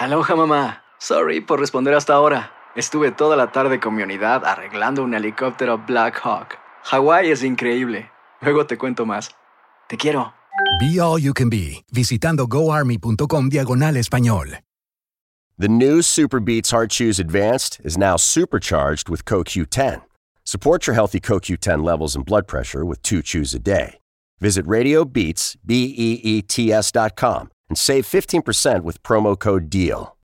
Aloha mamá. Sorry por responder hasta ahora. Estuve toda la tarde con mi unidad arreglando un helicóptero Black Hawk. Hawái es increíble. Luego te cuento más. Te quiero. Be All You Can Be, visitando goarmy.com diagonal español. The new Super Beats Heart Chews Advanced is now supercharged with CoQ10. Support your healthy CoQ10 levels and blood pressure with two chews a day. Visit RadioBeats, B-E-E-T-S dot com and save 15% with promo code DEAL.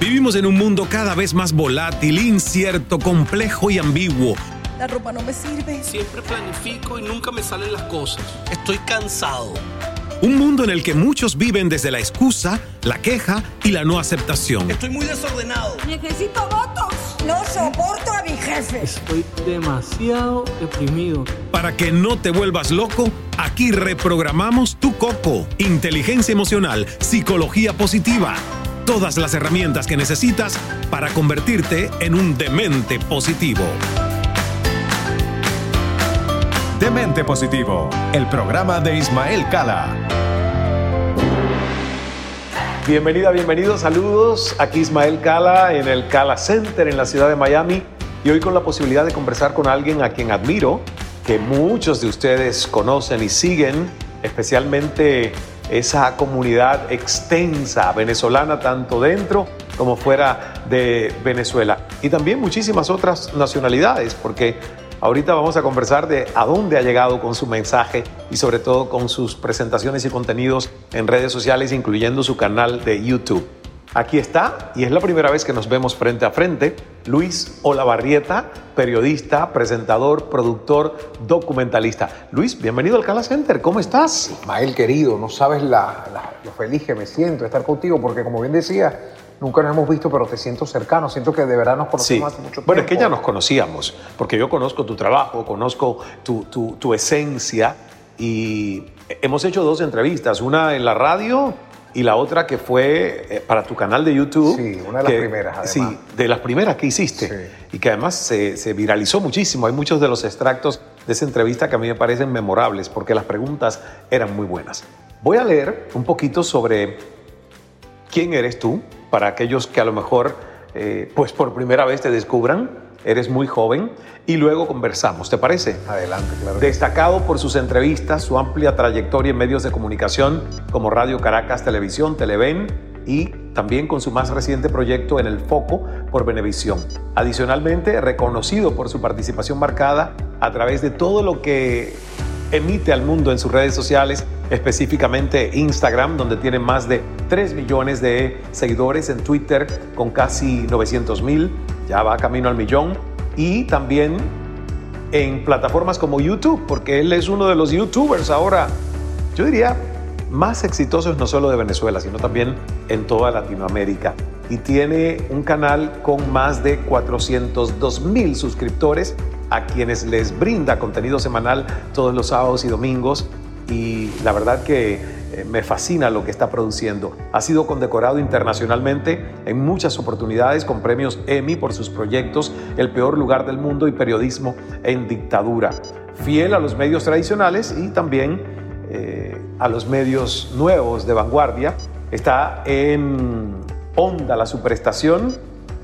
Vivimos en un mundo cada vez más volátil, incierto, complejo y ambiguo. La ropa no me sirve. Siempre planifico y nunca me salen las cosas. Estoy cansado. Un mundo en el que muchos viven desde la excusa, la queja y la no aceptación. Estoy muy desordenado. Necesito votos. No soporto a mi jefe. Estoy demasiado deprimido. Para que no te vuelvas loco, aquí reprogramamos tu coco. Inteligencia emocional, psicología positiva. Todas las herramientas que necesitas para convertirte en un demente positivo. Demente Positivo, el programa de Ismael Cala. Bienvenida, bienvenidos, saludos. Aquí Ismael Cala en el Cala Center en la ciudad de Miami y hoy con la posibilidad de conversar con alguien a quien admiro, que muchos de ustedes conocen y siguen, especialmente esa comunidad extensa venezolana, tanto dentro como fuera de Venezuela. Y también muchísimas otras nacionalidades, porque Ahorita vamos a conversar de a dónde ha llegado con su mensaje y sobre todo con sus presentaciones y contenidos en redes sociales, incluyendo su canal de YouTube. Aquí está, y es la primera vez que nos vemos frente a frente, Luis Olavarrieta, periodista, presentador, productor, documentalista. Luis, bienvenido al Cala Center, ¿cómo estás? Ismael, querido, no sabes la, lo feliz que me siento estar contigo, porque como bien decía, nunca nos hemos visto, pero te siento cercano, siento que de verdad nos conocemos Sí. hace mucho tiempo. Bueno, es que ya nos conocíamos, porque yo conozco tu trabajo, conozco tu, tu- tu esencia y hemos hecho dos entrevistas, una en la radio y la otra que fue eh, para tu canal de YouTube. Sí, una de las que- primeras, además. Sí, de las primeras que hiciste y que además se, se viralizó muchísimo. Hay muchos de los extractos de esa entrevista que a mí me parecen memorables porque las preguntas eran muy buenas. Voy a leer un poquito sobre quién eres tú, para aquellos que a lo mejor, eh, pues por primera vez te descubran, eres muy joven, y luego conversamos, ¿te parece? Adelante, claro. Destacado por sus entrevistas, su amplia trayectoria en medios de comunicación como Radio Caracas Televisión, Televen y también con su más reciente proyecto en El Foco por Venevisión. Adicionalmente, reconocido por su participación marcada a través de todo lo que emite al mundo en sus redes sociales, específicamente Instagram, donde tiene más de 3 millones de seguidores, en Twitter con casi 900 mil, ya va camino al millón, y también en plataformas como YouTube, porque él es uno de los YouTubers ahora, yo diría, más exitosos no solo de Venezuela, sino también en toda Latinoamérica. Y tiene un canal con más de 402 mil suscriptores a quienes les brinda contenido semanal todos los sábados y domingos. Y la verdad que eh, me fascina lo que está produciendo. Ha sido condecorado internacionalmente en muchas oportunidades con premios Emmy por sus proyectos El peor lugar del mundo y Periodismo en dictadura. Fiel a los medios tradicionales y también eh, a los medios nuevos de vanguardia. Está en Onda, la superestación,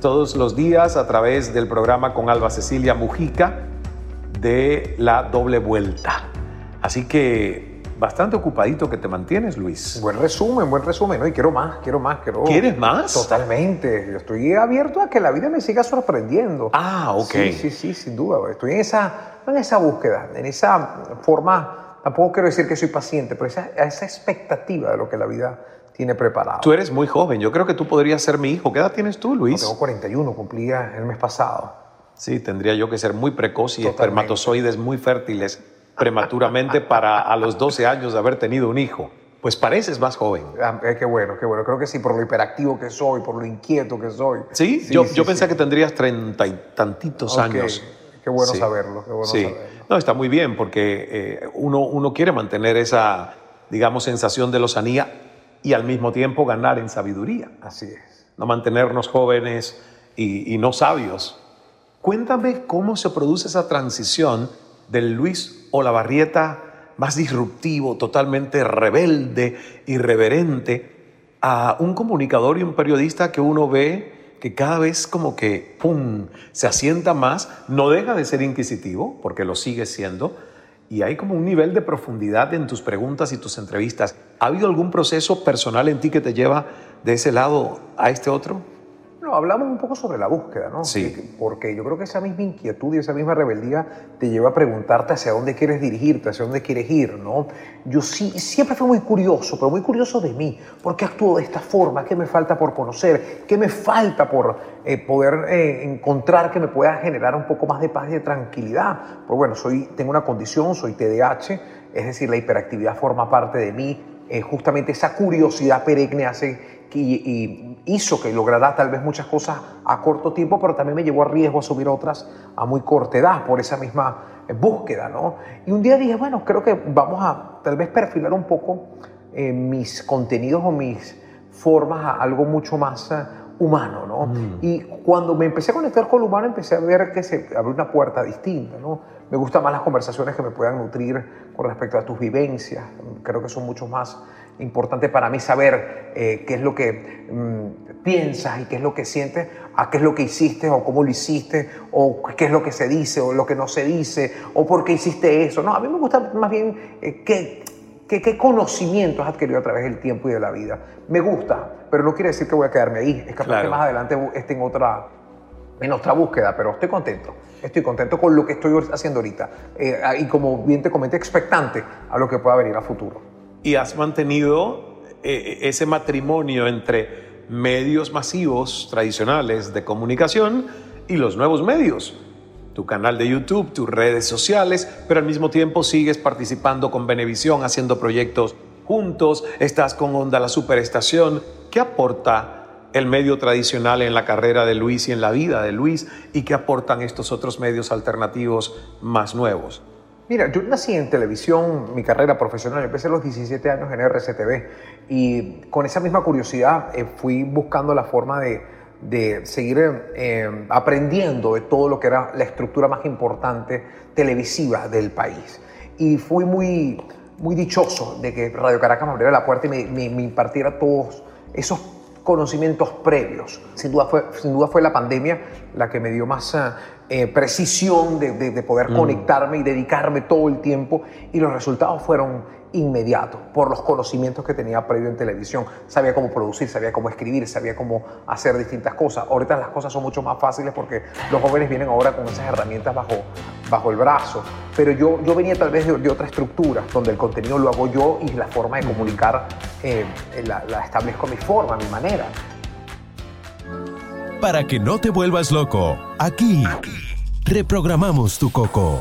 todos los días a través del programa con Alba Cecilia Mujica de La Doble Vuelta. Así que bastante ocupadito que te mantienes, Luis. Buen resumen, buen resumen, ¿no? Y quiero más, quiero más, quiero... ¿Quieres más? Totalmente. Yo estoy abierto a que la vida me siga sorprendiendo. Ah, ok. Sí, sí, sí, sin duda. Estoy en esa, en esa búsqueda, en esa forma, tampoco quiero decir que soy paciente, pero esa, esa expectativa de lo que la vida tiene preparado. Tú eres muy joven, yo creo que tú podrías ser mi hijo. ¿Qué edad tienes tú, Luis? No, tengo 41, cumplía el mes pasado. Sí, tendría yo que ser muy precoz y espermatozoides muy fértiles prematuramente para a los 12 años de haber tenido un hijo. pues pareces más joven. Ah, qué bueno, qué bueno. Creo que sí, por lo hiperactivo que soy, por lo inquieto que soy. Sí, yo, yo pensé que tendrías treinta y tantitos años. Qué bueno saberlo, qué bueno saberlo. No, está muy bien porque eh, uno, uno quiere mantener esa, digamos, sensación de lozanía y al mismo tiempo ganar en sabiduría. Así es. No mantenernos jóvenes y, y no sabios. Cuéntame cómo se produce esa transición del Luis Olavarrieta más disruptivo, totalmente rebelde, irreverente, a un comunicador y un periodista que uno ve que cada vez como que, ¡pum!, se asienta más, no deja de ser inquisitivo, porque lo sigue siendo, y hay como un nivel de profundidad en tus preguntas y tus entrevistas. ¿Ha habido algún proceso personal en ti que te lleva de ese lado a este otro? Hablamos un poco sobre la búsqueda, ¿no? Sí. Porque yo creo que esa misma inquietud y esa misma rebeldía te lleva a preguntarte hacia dónde quieres dirigirte, hacia dónde quieres ir, ¿no? Yo sí, siempre fui muy curioso, pero muy curioso de mí. ¿Por qué actúo de esta forma? ¿Qué me falta por conocer? ¿Qué me falta por eh, poder eh, encontrar que me pueda generar un poco más de paz y de tranquilidad? Pues bueno, soy, tengo una condición, soy TDAH, es decir, la hiperactividad forma parte de mí. Eh, justamente esa curiosidad perenne hace y, hizo que lograra tal vez muchas cosas a corto tiempo, pero también me llevó a riesgo a subir otras a muy corta edad por esa misma eh, búsqueda, ¿no? Y un día dije, bueno, creo que vamos a tal vez perfilar un poco eh, mis contenidos o mis formas a algo mucho más eh, humano, ¿no? Mm. Y cuando me empecé a conectar con lo humano, empecé a ver que se abrió una puerta distinta, ¿no? Me gustan más las conversaciones que me puedan nutrir con respecto a tus vivencias, creo que son mucho más importante para mí saber eh, qué es lo que mm, piensas y qué es lo que sientes, a qué es lo que hiciste o cómo lo hiciste, o qué es lo que se dice o lo que no se dice, o por qué hiciste eso. No, a mí me gusta más bien eh, qué, qué, conocimiento has adquirido a través del tiempo y de la vida. Me gusta, pero no quiere decir que voy a quedarme ahí. Es capaz que más adelante esté en otra, en otra búsqueda, pero estoy contento. Estoy contento con lo que estoy haciendo ahorita. Eh, y como bien te comenté, expectante a lo que pueda venir a futuro y has mantenido eh, ese matrimonio entre medios masivos tradicionales de comunicación y los nuevos medios. Tu canal de YouTube, tus redes sociales, pero al mismo tiempo sigues participando con Benevisión, haciendo proyectos juntos, estás con Onda La Superestación. ¿Qué aporta el medio tradicional en la carrera de Luis y en la vida de Luis y qué aportan estos otros medios alternativos más nuevos? Mira, yo nací en televisión, mi carrera profesional, empecé a los 17 años en RCTV y con esa misma curiosidad eh, fui buscando la forma de, seguir eh, aprendiendo de todo lo que era la estructura más importante televisiva del país. Y fui muy, muy dichoso de que Radio Caracas me abriera la puerta y me, impartiera todos esos conocimientos previos. Sin duda fue, sin duda fue la pandemia la que me dio más... Eh, eh, precisión de, de, poder mm. conectarme y dedicarme todo el tiempo y los resultados fueron inmediatos por los conocimientos que tenía previo en televisión. Sabía cómo producir, sabía cómo escribir, sabía cómo hacer distintas cosas. Ahorita las cosas son mucho más fáciles porque los jóvenes vienen ahora con esas herramientas bajo, bajo el brazo. Pero yo, yo venía tal vez de, otra estructura donde el contenido lo hago yo y la forma de comunicar eh, la, establezco mi forma, mi manera para que no te vuelvas loco. Aquí, reprogramamos tu coco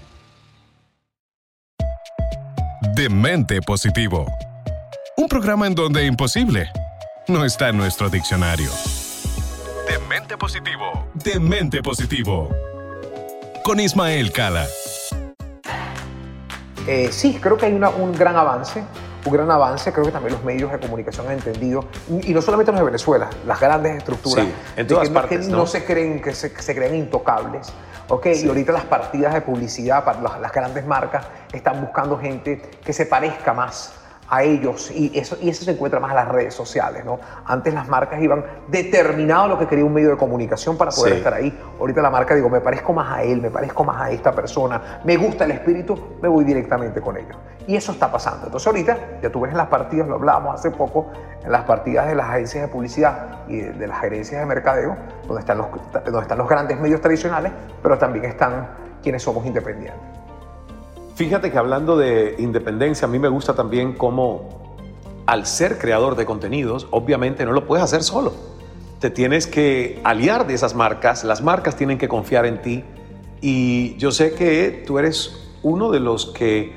Demente Positivo. Un programa en donde imposible no está en nuestro diccionario. Demente Positivo. Demente Positivo. Con Ismael Cala. Eh, sí, creo que hay una- un gran avance. Un gran avance, creo que también los medios de comunicación han entendido, y no solamente los de Venezuela, las grandes estructuras, Sí, en de que, no- partes, que ¿no? no se creen, que se, que se creen intocables. ¿Ok? Y ahorita las partidas de publicidad, para las, las grandes marcas, están buscando gente que se parezca más a ellos y eso, y eso se encuentra más en las redes sociales. ¿no? Antes las marcas iban determinado lo que quería un medio de comunicación para poder Sí. estar ahí. Ahorita la marca digo, me parezco más a él, me parezco más a esta persona, me gusta el espíritu, me voy directamente con ellos. Y eso está pasando. Entonces ahorita, ya tú ves en las partidas, lo hablábamos hace poco, en las partidas de las agencias de publicidad y de, de las gerencias de mercadeo, donde están, los, donde están los grandes medios tradicionales, pero también están quienes somos independientes. Fíjate que hablando de independencia, a mí me gusta también cómo al ser creador de contenidos, obviamente no lo puedes hacer solo. Te tienes que aliar de esas marcas, las marcas tienen que confiar en ti y yo sé que tú eres uno de los que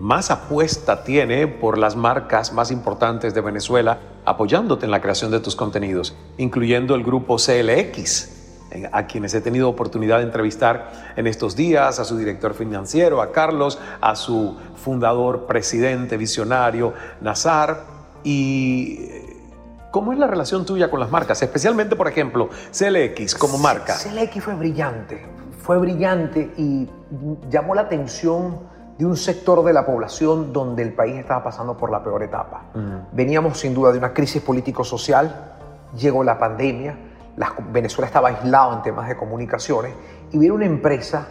más apuesta tiene por las marcas más importantes de Venezuela apoyándote en la creación de tus contenidos, incluyendo el grupo CLX, a quienes he tenido oportunidad de entrevistar en estos días, a su director financiero, a Carlos, a su fundador, presidente, visionario, Nazar. ¿Y eh, cómo es la relación tuya con las marcas? Especialmente, por ejemplo, CLX como marca. CLX fue brillante, fue brillante y llamó la atención de un sector de la población donde el país estaba pasando por la peor etapa. Veníamos sin duda de una crisis político-social, llegó la pandemia, Venezuela estaba aislado en temas de comunicaciones y viene una empresa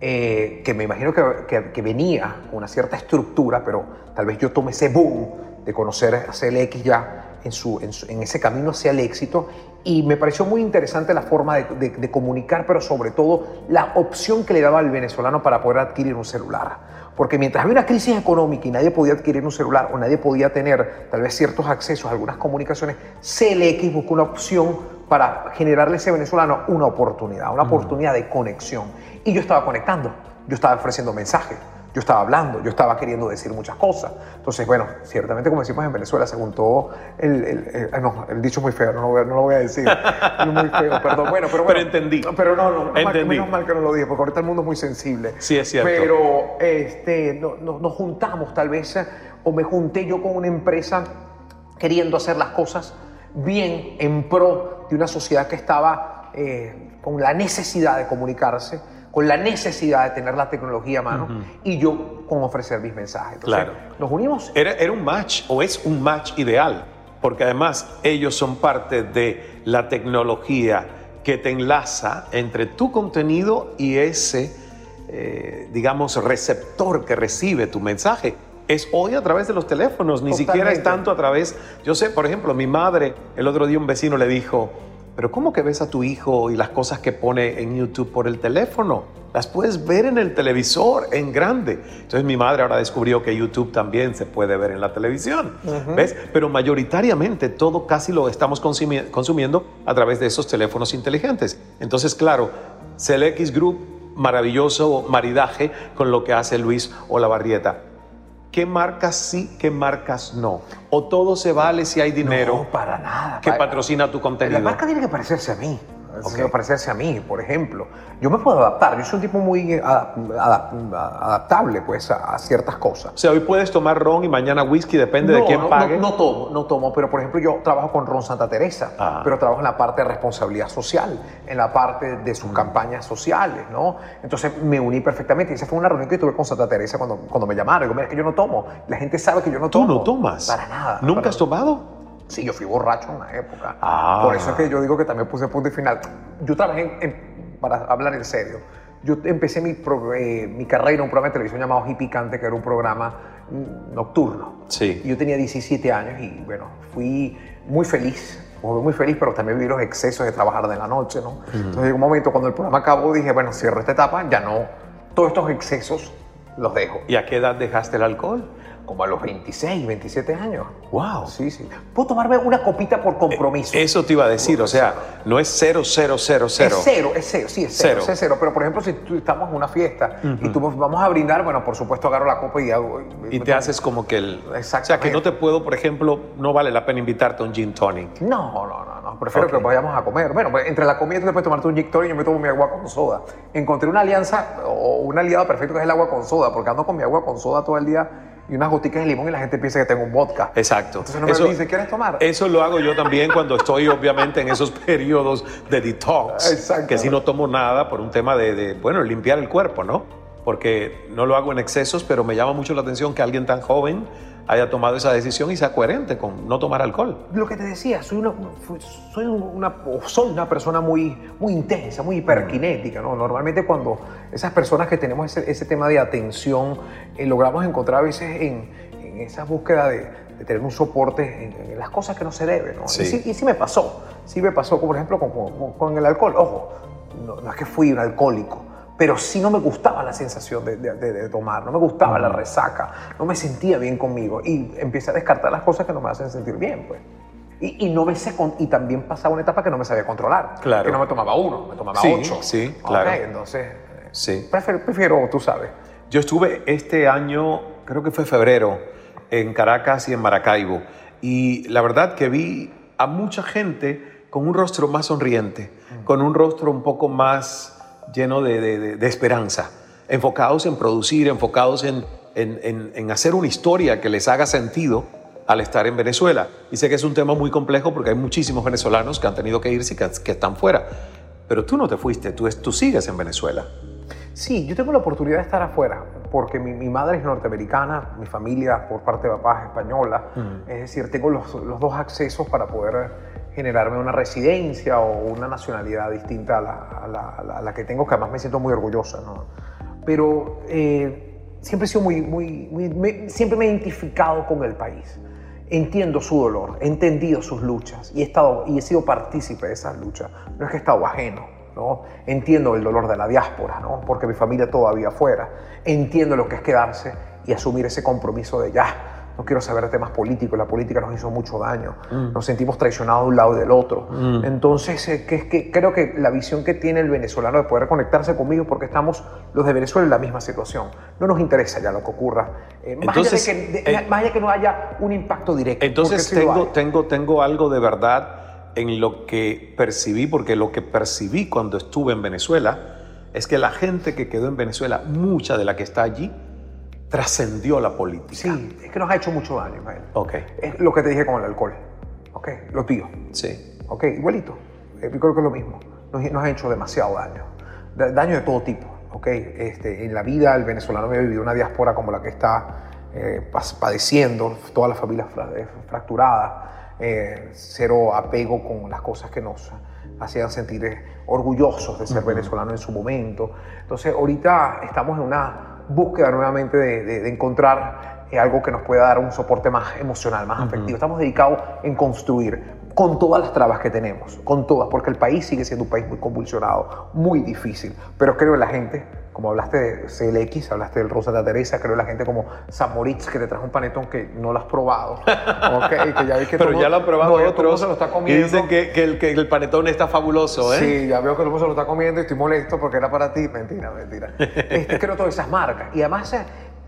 eh, que me imagino que, que- que venía con una cierta estructura, pero tal vez yo tomé ese boom de conocer a CLX ya en, su, en, su- en ese camino hacia el éxito y me pareció muy interesante la forma de, de- de comunicar, pero sobre todo la opción que le daba al venezolano para poder adquirir un celular. Porque mientras había una crisis económica y nadie podía adquirir un celular o nadie podía tener tal vez ciertos accesos a algunas comunicaciones, CLX buscó una opción para generarle a ese venezolano una oportunidad, una oportunidad de conexión. Y yo estaba conectando, yo estaba ofreciendo mensajes, yo estaba hablando, yo estaba queriendo decir muchas cosas. Entonces, bueno, ciertamente como decimos en Venezuela, se juntó el, el- el- ah, no, el dicho muy feo, no lo voy a, no lo voy a decir. Es muy feo, perdón. Bueno, pero, bueno, Pero entendí. Pero no, no, mal, Entendí. menos mal que no lo dije, porque ahorita el mundo es muy sensible. Sí, es cierto. Pero este, no- no- nos juntamos tal vez, eh, o me junté yo con una empresa queriendo hacer las cosas bien en pro de una sociedad que estaba eh, con la necesidad de comunicarse, con la necesidad de tener la tecnología a mano y yo con ofrecer mis mensajes. Entonces, Claro. Nos unimos. Era, era un match o es un match ideal, porque además ellos son parte de la tecnología que te enlaza entre tu contenido y ese, eh, digamos, receptor que recibe tu mensaje. Es hoy a través de los teléfonos, ni siquiera es tanto a través, yo sé, por ejemplo, mi madre, el otro día un vecino le dijo, pero ¿cómo que ves a tu hijo y las cosas que pone en YouTube por el teléfono? Las puedes ver en el televisor, en grande. Entonces mi madre ahora descubrió que YouTube también se puede ver en la televisión. Ujú. ¿Ves? Pero mayoritariamente todo casi lo estamos consumi- consumiendo a través de esos teléfonos inteligentes. Entonces, claro, CLX Group, maravilloso maridaje con lo que hace Luis Olavarrieta. ¿Qué marcas sí, qué marcas no? ¿O todo se vale si hay dinero No, para nada. que para- patrocina tu contenido? La marca tiene que parecerse a mí. Ok. Tiene que parecerse a mí, por ejemplo. Yo me puedo adaptar. Yo soy un tipo muy eh, adap- adap- adaptable pues, a, a ciertas cosas. O sea, hoy puedes tomar ron y mañana whisky, depende de No, quién no, pague. No, no tomo, no tomo, pero por ejemplo yo trabajo con Ron Santa Teresa, Ah. pero trabajo en la parte de responsabilidad social, en la parte de Mm. sus campañas sociales, ¿no? Entonces me uní perfectamente y esa fue una reunión que tuve con Santa Teresa cuando, cuando me llamaron. Digo, mira, es que yo no tomo. La gente sabe que yo no ¿Tú tomo. no tomas? Para nada. ¿Nunca para has tomado? Sí, yo fui borracho en una época. Ah. Por eso es que yo digo que también puse punto y final. Yo trabajé, en- en- para hablar en serio, Yo empecé mi, pro- eh, mi carrera en un programa de televisión llamado Hip Picante, que era un programa nocturno. Sí. Y yo tenía 17 años y bueno, fui muy feliz, fui muy feliz, pero también viví los excesos de trabajar de la noche, ¿no? Entonces llegó un momento cuando el programa acabó, dije, bueno, cierro esta etapa, ya no, todos estos excesos los dejo. ¿Y a qué edad dejaste el alcohol? Como a los 26, 27 años. ¡Wow! Sí, sí. Puedo tomarme una copita por compromiso. Eso te iba a decir, o sea, no es cero, cero, cero, cero. Es cero, es cero, sí, es cero, Cero. es cero. Pero por ejemplo, si tú estamos en una fiesta y tú vamos a brindar, bueno, por supuesto agarro la copa y hago. Y te haces como que el... Exacto. O sea, que no te puedo, por ejemplo, no vale la pena invitarte a un gin tonic. No, no, no, no. Prefiero que vayamos a comer. Bueno, pues, entre la comida tú te puedes tomarte un gin tonic y yo me tomo mi agua con soda. Encontré una alianza o un aliado perfecto que es el agua con soda, porque ando con mi agua con soda todo el día y unas goticas de limón y la gente piensa que tengo un vodka. Exacto. Entonces no me Eso- dice, ¿quieres tomar? Eso lo hago yo también cuando estoy, obviamente, en esos periodos de detox. Exacto. Que si no tomo nada por un tema de, de, bueno, limpiar el cuerpo, ¿no? Porque no lo hago en excesos, pero me llama mucho la atención que alguien tan joven haya tomado esa decisión y sea coherente con no tomar alcohol. Lo que te decía, soy una, soy una, soy una persona muy, muy intensa, muy hiperkinética. ¿no? Normalmente cuando esas personas que tenemos ese, ese tema de atención, eh, logramos encontrar a veces en, en esa búsqueda de, de tener un soporte en, en las cosas que no se debe. ¿no? Sí. Y, sí, y sí me pasó, sí me pasó, como por ejemplo con, con- con el alcohol. Ojo, no, no es que fui un alcohólico. Pero sí no me gustaba la sensación de, de- de- de tomar, no me gustaba la resaca, no me sentía bien conmigo y empecé a descartar las cosas que no me hacen sentir bien, pues. Y, y no me sé con- y también pasaba una etapa que no me sabía controlar. Claro. Que no me tomaba uno, me tomaba Sí, ocho. sí, claro. entonces, Sí. prefiero, prefiero, tú sabes. Yo estuve este año, creo que fue febrero, en Caracas y en Maracaibo. Y la verdad que vi a mucha gente con un rostro más sonriente, con un rostro un poco más lleno de, de- de- esperanza, enfocados en producir, enfocados en, en- en- en hacer una historia que les haga sentido al estar en Venezuela. Y sé que es un tema muy complejo porque hay muchísimos venezolanos que han tenido que irse y que, que están fuera. Pero tú no te fuiste, tú, tú sigues en Venezuela. Sí, yo tengo la oportunidad de estar afuera, porque mi, mi madre es norteamericana, mi familia por parte de papá es española, es decir, tengo los, los dos accesos para poder generarme una residencia o una nacionalidad distinta a la, que tengo, que además me siento muy orgullosa, ¿no? Pero eh, siempre he sido muy, muy, siempre me he identificado con el país. Entiendo su dolor, he entendido sus luchas y he, estado, y he sido partícipe de esas luchas. No es que he estado ajeno, ¿no? Entiendo el dolor de la diáspora, ¿no? Porque mi familia todavía afuera. Entiendo lo que es quedarse y asumir ese compromiso de ya. No quiero saber temas políticos, la política nos hizo mucho daño. Mm. Nos sentimos traicionados de un lado y del otro. Mm. Entonces, eh, que, que creo que la visión que tiene el venezolano de poder conectarse conmigo, porque estamos los de Venezuela en la misma situación. No nos interesa ya lo que ocurra. Eh, más, Entonces, allá de que, de- eh, más allá que no haya un impacto directo. Entonces sí tengo, tengo, tengo algo de verdad en lo que percibí, porque lo que percibí cuando estuve en Venezuela es que la gente que quedó en Venezuela, mucha de la que está allí, trascendió la política. Sí, es que nos ha hecho mucho daño, Ismael. Ok, Es lo que te dije con el alcohol. ¿Ok? Lo tío. sí. ¿Ok? Igualito. Eh, Yo creo que es lo mismo. Nos, nos ha hecho demasiado daño. Da- daño de todo tipo. ¿Ok? Este, en la vida el venezolano había vivido una diáspora como la que está eh, padeciendo, todas las familias eh, fracturadas, eh, cero apego con las cosas que nos hacían sentir eh, orgullosos de ser venezolanos en su momento. Entonces, ahorita estamos en una búsqueda nuevamente de, de- de encontrar eh, algo que nos pueda dar un soporte más emocional, más afectivo. Estamos dedicados en construir con todas las trabas que tenemos, con todas, porque el país sigue siendo un país muy convulsionado, muy difícil, pero creo en la gente, como hablaste de CLX, hablaste del Rosa de Teresa, creo la gente como San Moritz, que te trajo un panetón que no lo has probado, ok, que ya vi que Pero todo- ya lo han probado no, otros se lo está y comiendo. dicen que, que el, que el panetón está fabuloso, ¿eh? Sí, ya veo que el se lo está comiendo y estoy molesto porque era para ti. Mentira, mentira. Este, creo todas esas marcas. Y además, eh,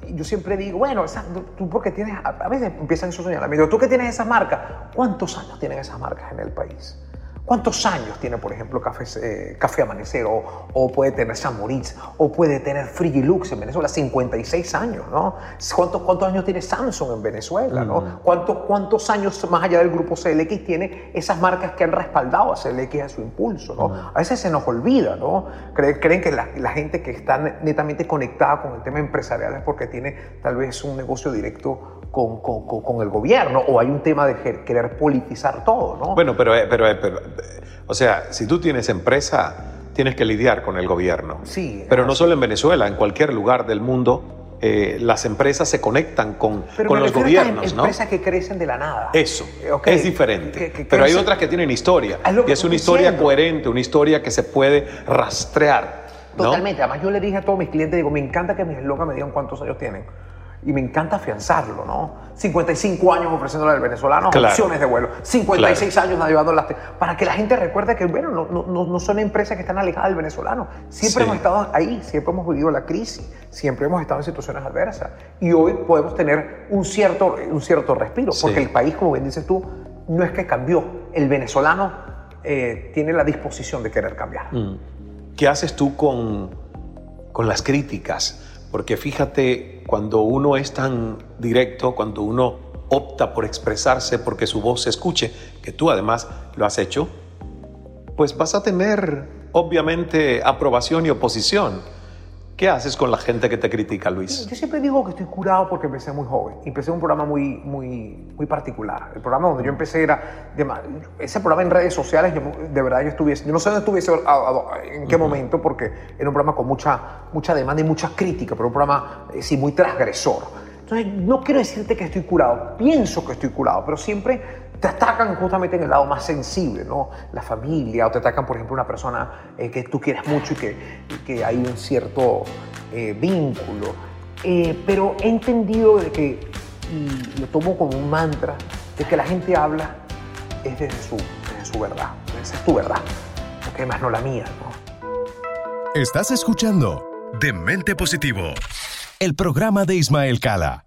yo siempre digo, bueno, esa- tú porque tienes, a, a veces empiezan esos señalamientos, tú que tienes esas marcas, ¿cuántos años tienen esas marcas en el país? ¿Cuántos años tiene, por ejemplo, Café, eh, Café Amanecer o, o puede tener San Moritz o puede tener Frigilux en Venezuela? 56 años, ¿no? ¿Cuántos, cuántos años tiene Samsung en Venezuela, no? ¿Cuántos, ¿Cuántos años más allá del grupo CLX tiene esas marcas que han respaldado a CLX a su impulso, ¿no? A veces se nos olvida, ¿no? Creen, creen que la, la gente que está netamente conectada con el tema empresarial es porque tiene tal vez un negocio directo con, con- con- con el gobierno o hay un tema de quer- querer politizar todo, ¿no? Bueno, pero, eh, pero, eh, pero, eh, o sea, si tú tienes empresa, tienes que lidiar con el gobierno. Sí. Pero no solo en Venezuela, en cualquier lugar del mundo, eh, las empresas se conectan con, Pero con los refiero a gobiernos, estas ¿no? empresas que crecen de la nada. Eso, Ok. es diferente. Que- que Pero hay otras que tienen historia. Es y es una historia diciendo. coherente, una historia que se puede rastrear. ¿no? Totalmente. Además, yo le dije a todos mis clientes, digo, me encanta que mis eslogan me digan cuántos años tienen. Y me encanta afianzarlo, ¿no? 55 años ofreciéndole al venezolano Claro. opciones de vuelo. 56 años ayudando las... Para que la gente recuerde que, bueno, no, no- no, son empresas que están alejadas del venezolano. Siempre Sí. hemos estado ahí, siempre hemos vivido la crisis, siempre hemos estado en situaciones adversas. Y hoy podemos tener un cierto, un cierto respiro, Sí. porque el país, como bien dices tú, no es que cambió. El venezolano eh, tiene la disposición de querer cambiar. Mm. ¿Qué haces tú con, con las críticas? Porque fíjate, cuando uno es tan directo, cuando uno opta por expresarse porque su voz se escuche, que tú además lo has hecho, pues vas a tener obviamente aprobación y oposición. ¿Qué haces con la gente que te critica, Luis? Yo siempre digo que estoy curado porque empecé muy joven. Empecé un programa muy, muy, muy particular. El programa donde yo empecé era... de ese programa en redes sociales, yo, de verdad yo estuviese... Yo no sé dónde estuviese, a- a- en qué momento, porque era un programa con mucha, mucha demanda y mucha crítica, pero un programa, eh, sí, muy transgresor. Entonces, no quiero decirte que estoy curado. Pienso que estoy curado, pero siempre te atacan justamente en el lado más sensible, ¿no? La familia, o te atacan, por ejemplo, una persona eh, que tú quieres mucho y que, que hay un cierto eh, vínculo. Eh, pero he entendido de que, y lo tomo como un mantra, de que la gente habla es desde su, desde su verdad. Esa es tu verdad, porque además no la mía, ¿no? Estás escuchando Demente Positivo, el programa de Ismael Cala.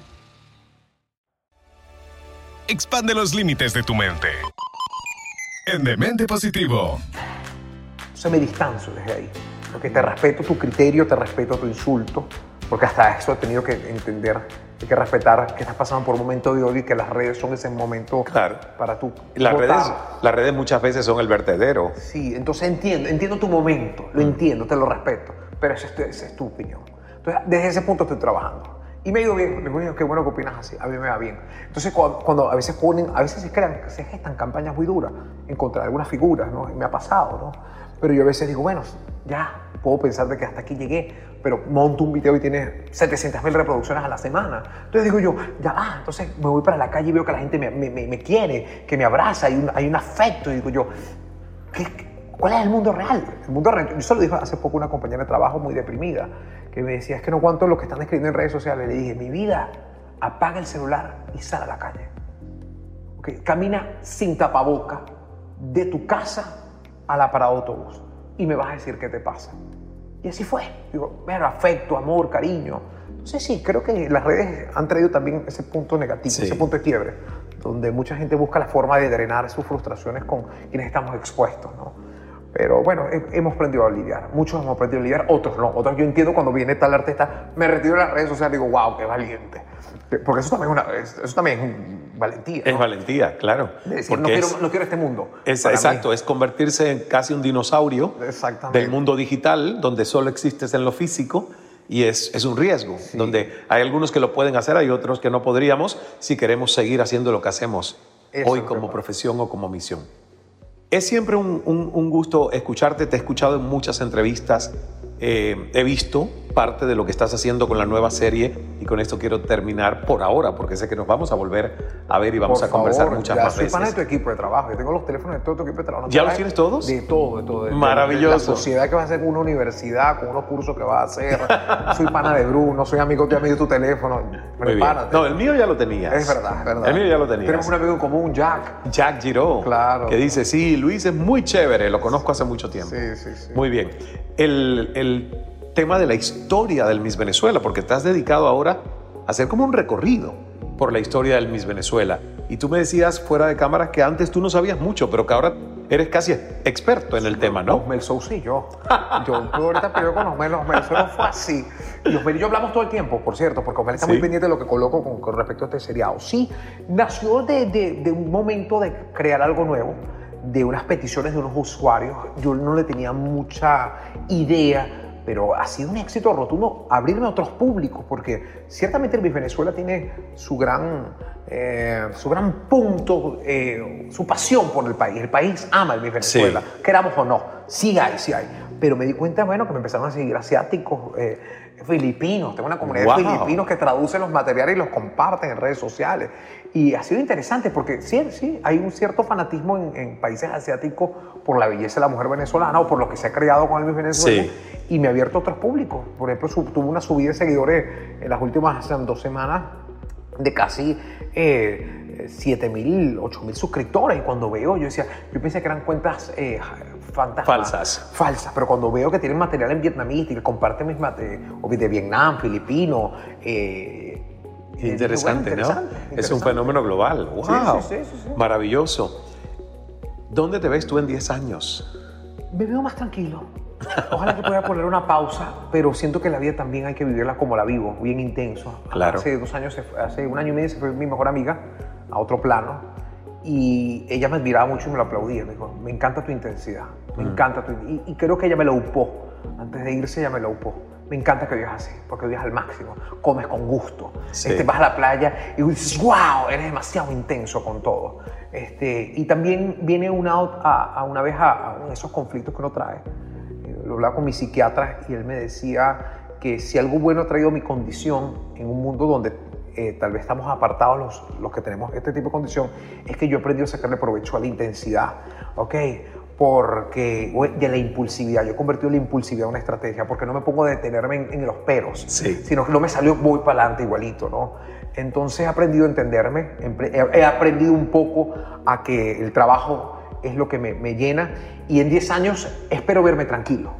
Expande los límites de tu mente. En Demente Positivo. Entonces me distancio desde ahí. Porque te respeto tu criterio, te respeto tu insulto, porque hasta eso he tenido que entender, hay que respetar que estás pasando por un momento de odio y que las redes son ese momento para tú Las votar. redes, las redes muchas veces son el vertedero. Sí, entonces entiendo, entiendo tu momento, lo entiendo, te lo respeto, pero esa es, es tu opinión. Entonces, desde ese punto estoy trabajando. Y me ha ido bien, le digo, qué bueno que opinas así, a mí me va bien. Entonces, cuando, cuando a veces ponen, a veces se crean, se gestan campañas muy duras en contra de algunas figuras, ¿no? Y me ha pasado, ¿no? Pero yo a veces digo, bueno, ya puedo pensar de que hasta aquí llegué, pero monto un video y tiene 700 mil reproducciones a la semana. Entonces digo yo, ya va, entonces me voy para la calle y veo que la gente me, me- me- me quiere, que me abraza, hay un, hay un afecto, y digo yo, ¿Cuál es el mundo real? El mundo real. Yo se lo dije hace poco una compañera de trabajo muy deprimida, que me decía, es que no aguanto lo que están escribiendo en redes sociales. Le dije, mi vida, apaga el celular y sal a la calle. Ok, Camina sin tapaboca de tu casa a la parada de autobús y me vas a decir qué te pasa. Y así fue. Digo, bueno, afecto, amor, cariño. Entonces sí, creo que las redes han traído también ese punto negativo, Sí. ese punto de quiebre, donde mucha gente busca la forma de drenar sus frustraciones con quienes estamos expuestos, ¿no? Pero bueno, he- hemos aprendido a lidiar. Muchos hemos aprendido a lidiar, otros no. Otros yo entiendo cuando viene tal artista, me retiro de las redes sociales y digo, wow, qué valiente. Porque eso también es, una, eso también es valentía. Es ¿no? valentía, claro. De decir, no quiero, es- no quiero este mundo. Es, Para mí. exacto, es convertirse en casi un dinosaurio del mundo digital, donde solo existes en lo físico y es, es un riesgo, donde hay algunos que lo pueden hacer, hay otros que no podríamos si queremos seguir haciendo lo que hacemos Eso hoy es como profesión o como misión. Es siempre un, un- gusto escucharte, te he escuchado en muchas entrevistas, eh, he visto parte de lo que estás haciendo con la nueva serie y con esto quiero terminar por ahora porque sé que nos vamos a volver a ver y vamos Por a conversar favor, muchas ya más soy veces. pana de tu equipo de trabajo. Yo tengo los teléfonos de todo tu equipo de trabajo. ¿No ¿Ya los tienes todos? De todo, de todo. de- Maravilloso. De la sociedad que va a hacer con una universidad, con unos cursos que va a hacer. soy pana de Bruno, soy amigo de amigo de tu teléfono. Prepárate. No, el mío ya lo tenías. Es verdad, es verdad. El mío ya lo tenías. Tenemos un amigo en común, Jack. Jack Giraud. Claro. Que dice, sí, Luis es muy chévere, lo conozco hace mucho tiempo. Sí, sí, sí. Muy bien. El, el tema de la historia del Miss Venezuela, porque has dedicado ahora a hacer como un recorrido por la historia del Miss Venezuela. Y tú me decías fuera de cámara que antes tú no sabías mucho, pero que ahora eres casi experto en el tema, ¿no? Osmel Sousa y yo. Yo ahorita peleé con Osmel, Osmel, eso no fue así. Y Osmel y yo hablamos todo el tiempo, por cierto, porque Osmel está Sí. muy pendiente de lo que coloco con, con respecto a este seriado. Sí, nació de, de- de un momento de crear algo nuevo, de unas peticiones de unos usuarios. Yo no le tenía mucha idea, pero ha sido un éxito rotundo abrirme a otros públicos, porque ciertamente el Miss Venezuela tiene su gran, eh, su gran punto, eh, su pasión por el país. El país ama el Miss Venezuela, queramos o no. Sí hay, sí hay. Pero me di cuenta, bueno, que me empezaron a seguir asiáticos, eh, filipinos. Tengo una comunidad Wow. de filipinos que traducen los materiales y los comparten en redes sociales. Y ha sido interesante porque sí, sí, hay un cierto fanatismo en, en países asiáticos por la belleza de la mujer venezolana o por lo que se ha creado con el Miss Venezuela. Sí. Y me ha abierto otros públicos. Por ejemplo, su- tuve una subida de seguidores en las últimas dos semanas de casi eh, 7 mil, 8 mil suscriptores. Y cuando veo, yo decía, yo pensé que eran cuentas eh, fantasmas. Falsas. Falsas, pero cuando veo que tienen material en vietnamita y que comparten mis materiales, o de Vietnam, filipino, eh, Interesante, lugares ¿no? interesantes, Es un fenómeno global. ¡Wow! Sí, sí, sí. Maravilloso. ¿Dónde te ves tú en 10 años? Me veo más tranquilo. Ojalá que pueda poner una pausa, pero siento que la vida también hay que vivirla como la vivo, bien intenso. Claro. Hace dos años, hace un año y medio se fue mi mejor amiga a otro plano y ella me admiraba mucho y me lo aplaudía. Me dijo, me encanta tu intensidad, me Mm. encanta tu... Y, y creo que ella me lo upó. Antes de irse ella me lo upó. Me encanta que vivas así, porque vives al máximo, comes con gusto, Sí. este, vas a la playa y dices, wow, eres demasiado intenso con todo. Este, y también viene una, a, a una vez a, a esos conflictos que uno trae. Eh, Lo hablaba con mi psiquiatra y él me decía que si algo bueno ha traído mi condición en un mundo donde eh, tal vez estamos apartados los, los que tenemos este tipo de condición, es que yo he aprendido a sacarle provecho a la intensidad, ¿ok? Porque, de la impulsividad, yo he convertido la impulsividad en una estrategia, porque no me pongo a detenerme en, en los peros, Sí. sino que no me salió, voy para adelante igualito, ¿no? Entonces he aprendido a entenderme, he aprendido un poco a que el trabajo es lo que me, me llena y en 10 años espero verme tranquilo,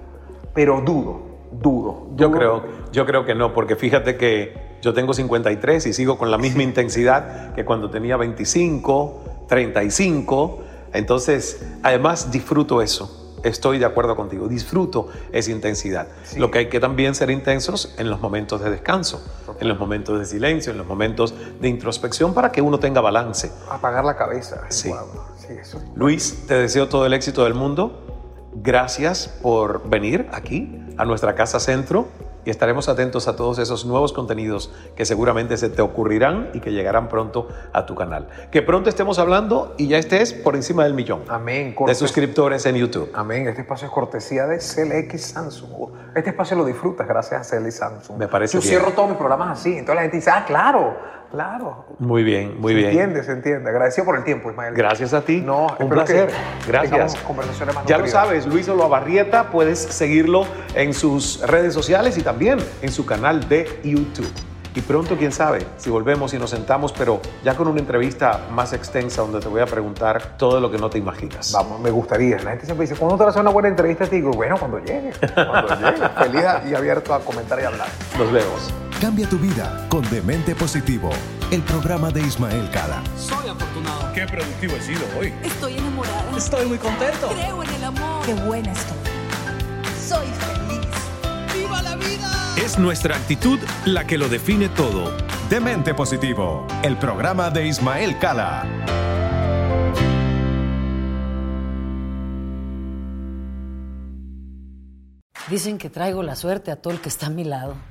pero dudo, dudo. Yo dudo. creo, yo creo que no, porque fíjate que yo tengo 53 y sigo con la misma intensidad que cuando tenía 25, 35. Entonces, además disfruto eso. Estoy de acuerdo contigo, disfruto esa intensidad. Lo que hay que también ser intensos en los momentos de descanso, en los momentos de silencio, en los momentos de introspección para que uno tenga balance. Apagar la cabeza. Sí. Guau, sí, eso. Luis, te deseo todo el éxito del mundo. Gracias por venir aquí a nuestra casa centro y estaremos atentos a todos esos nuevos contenidos que seguramente se te ocurrirán y que llegarán pronto a tu canal. Que pronto estemos hablando y ya estés por encima del millón Amén. de suscriptores en YouTube. Amén. Este espacio es cortesía de CLX Samsung. Este espacio lo disfrutas gracias a CLX Samsung. Me parece Yo bien. cierro todos mis programas así. Entonces la gente dice, ah, claro, claro. Muy bien, muy se bien. entiende, se entiende. Agradecido por el tiempo, Ismael. Gracias a ti. No, un placer. Gracias. conversaciones más Ya lo sabes, Luis Oloabarrieta, puedes seguirlo en sus redes sociales y también en su canal de YouTube. Y pronto, quién sabe, si volvemos y nos sentamos, pero ya con una entrevista más extensa donde te voy a preguntar todo lo que no te imaginas. Vamos, me gustaría. La gente siempre dice, ¿cuándo te vas a hacer una buena entrevista? Te digo, bueno, cuando llegue. Cuando llegue. Feliz y abierto a comentar y hablar. Nos vemos. Cambia tu vida con Demente Positivo, el programa de Ismael Cala. Soy afortunado. Qué productivo he sido hoy. Estoy enamorada. Estoy muy contento. Creo en el amor. Qué buena estoy. Soy feliz. ¡Viva la vida! Es nuestra actitud la que lo define todo. Demente Positivo, el programa de Ismael Cala. Dicen que traigo la suerte a todo el que está a mi lado.